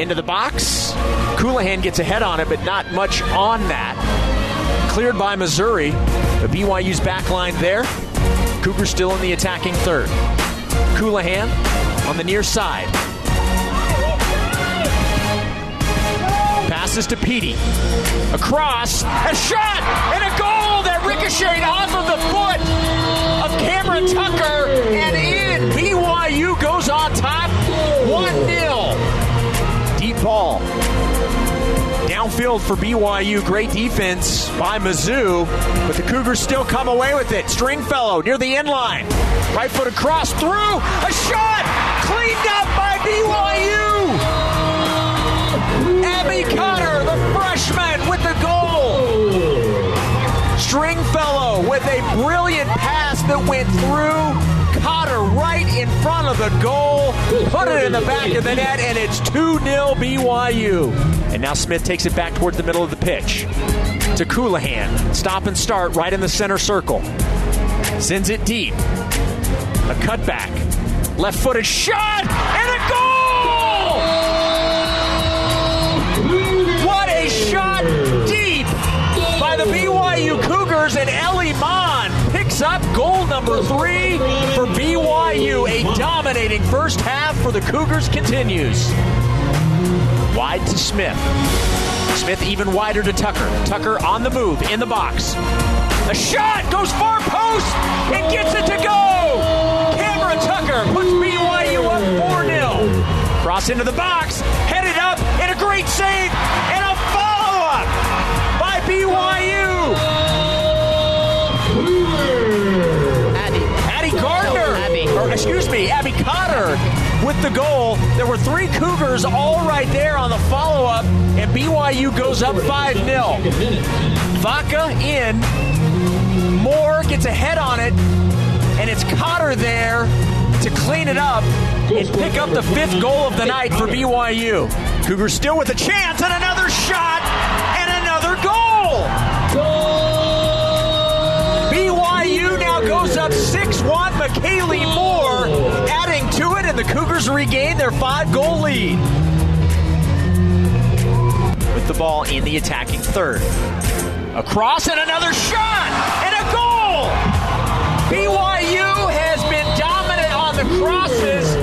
Into the box. Colohan gets ahead on it, but not much on that. Cleared by Missouri. The BYU's back line there. Cougars still in the attacking third. Colohan on the near side. Passes to Petey. Across. A shot and a goal that ricocheted off of the Downfield for BYU. Great defense by Mizzou. But the Cougars still come away with it. Stringfellow near the end line. Right foot across through. A shot cleaned up by BYU. Abby Cotter, the freshman, with the goal. Stringfellow with a brilliant pass that went through right in front of the goal. Put it in the back of the net, and it's 2 0 BYU. And now Smith takes it back towards the middle of the pitch to Colohan. Stop and start right in the center circle. Sends it deep. A cutback. Left footed shot and a goal! What a shot deep by the BYU Cougars and Ellie Mon picks up goal number three for BYU. A dominating first half for the Cougars continues. Wide to Smith. Smith even wider to Tucker. Tucker on the move in the box. A shot goes far post and gets it to go. Cameron Tucker puts BYU up 4 0. Cross into the box, headed up, and a great save, excuse me, Abby Cotter with the goal. There were three Cougars all right there on the follow up, and BYU goes up 5 0. Vaca in. Moore gets a head on it, and it's Cotter there to clean it up and pick up the fifth goal of the night for BYU. Cougars still with a chance, and another up 6 1. McKaylee oh. Moore adding to it, and the Cougars regain their five goal lead. With the ball in the attacking third. Across and another shot and a goal! BYU has been dominant on the crosses,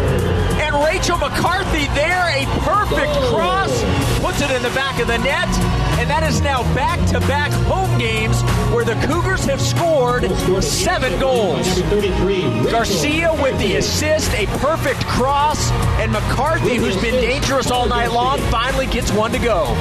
and Rachel McCarthy there, a perfect cross, puts it in the back of the net, and that is now back to back home games where the Cougars have scored seven goals. Garcia with the assist, a perfect cross, and McCarthy, who's been dangerous all night long, finally gets one to go.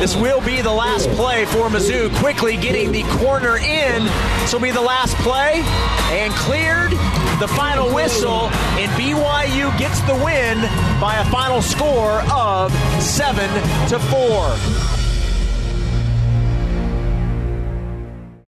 This will be the last play for Mizzou. Quickly getting the corner in. This will be the last play. And cleared the final whistle. And BYU gets the win by a final score of 7 to 4.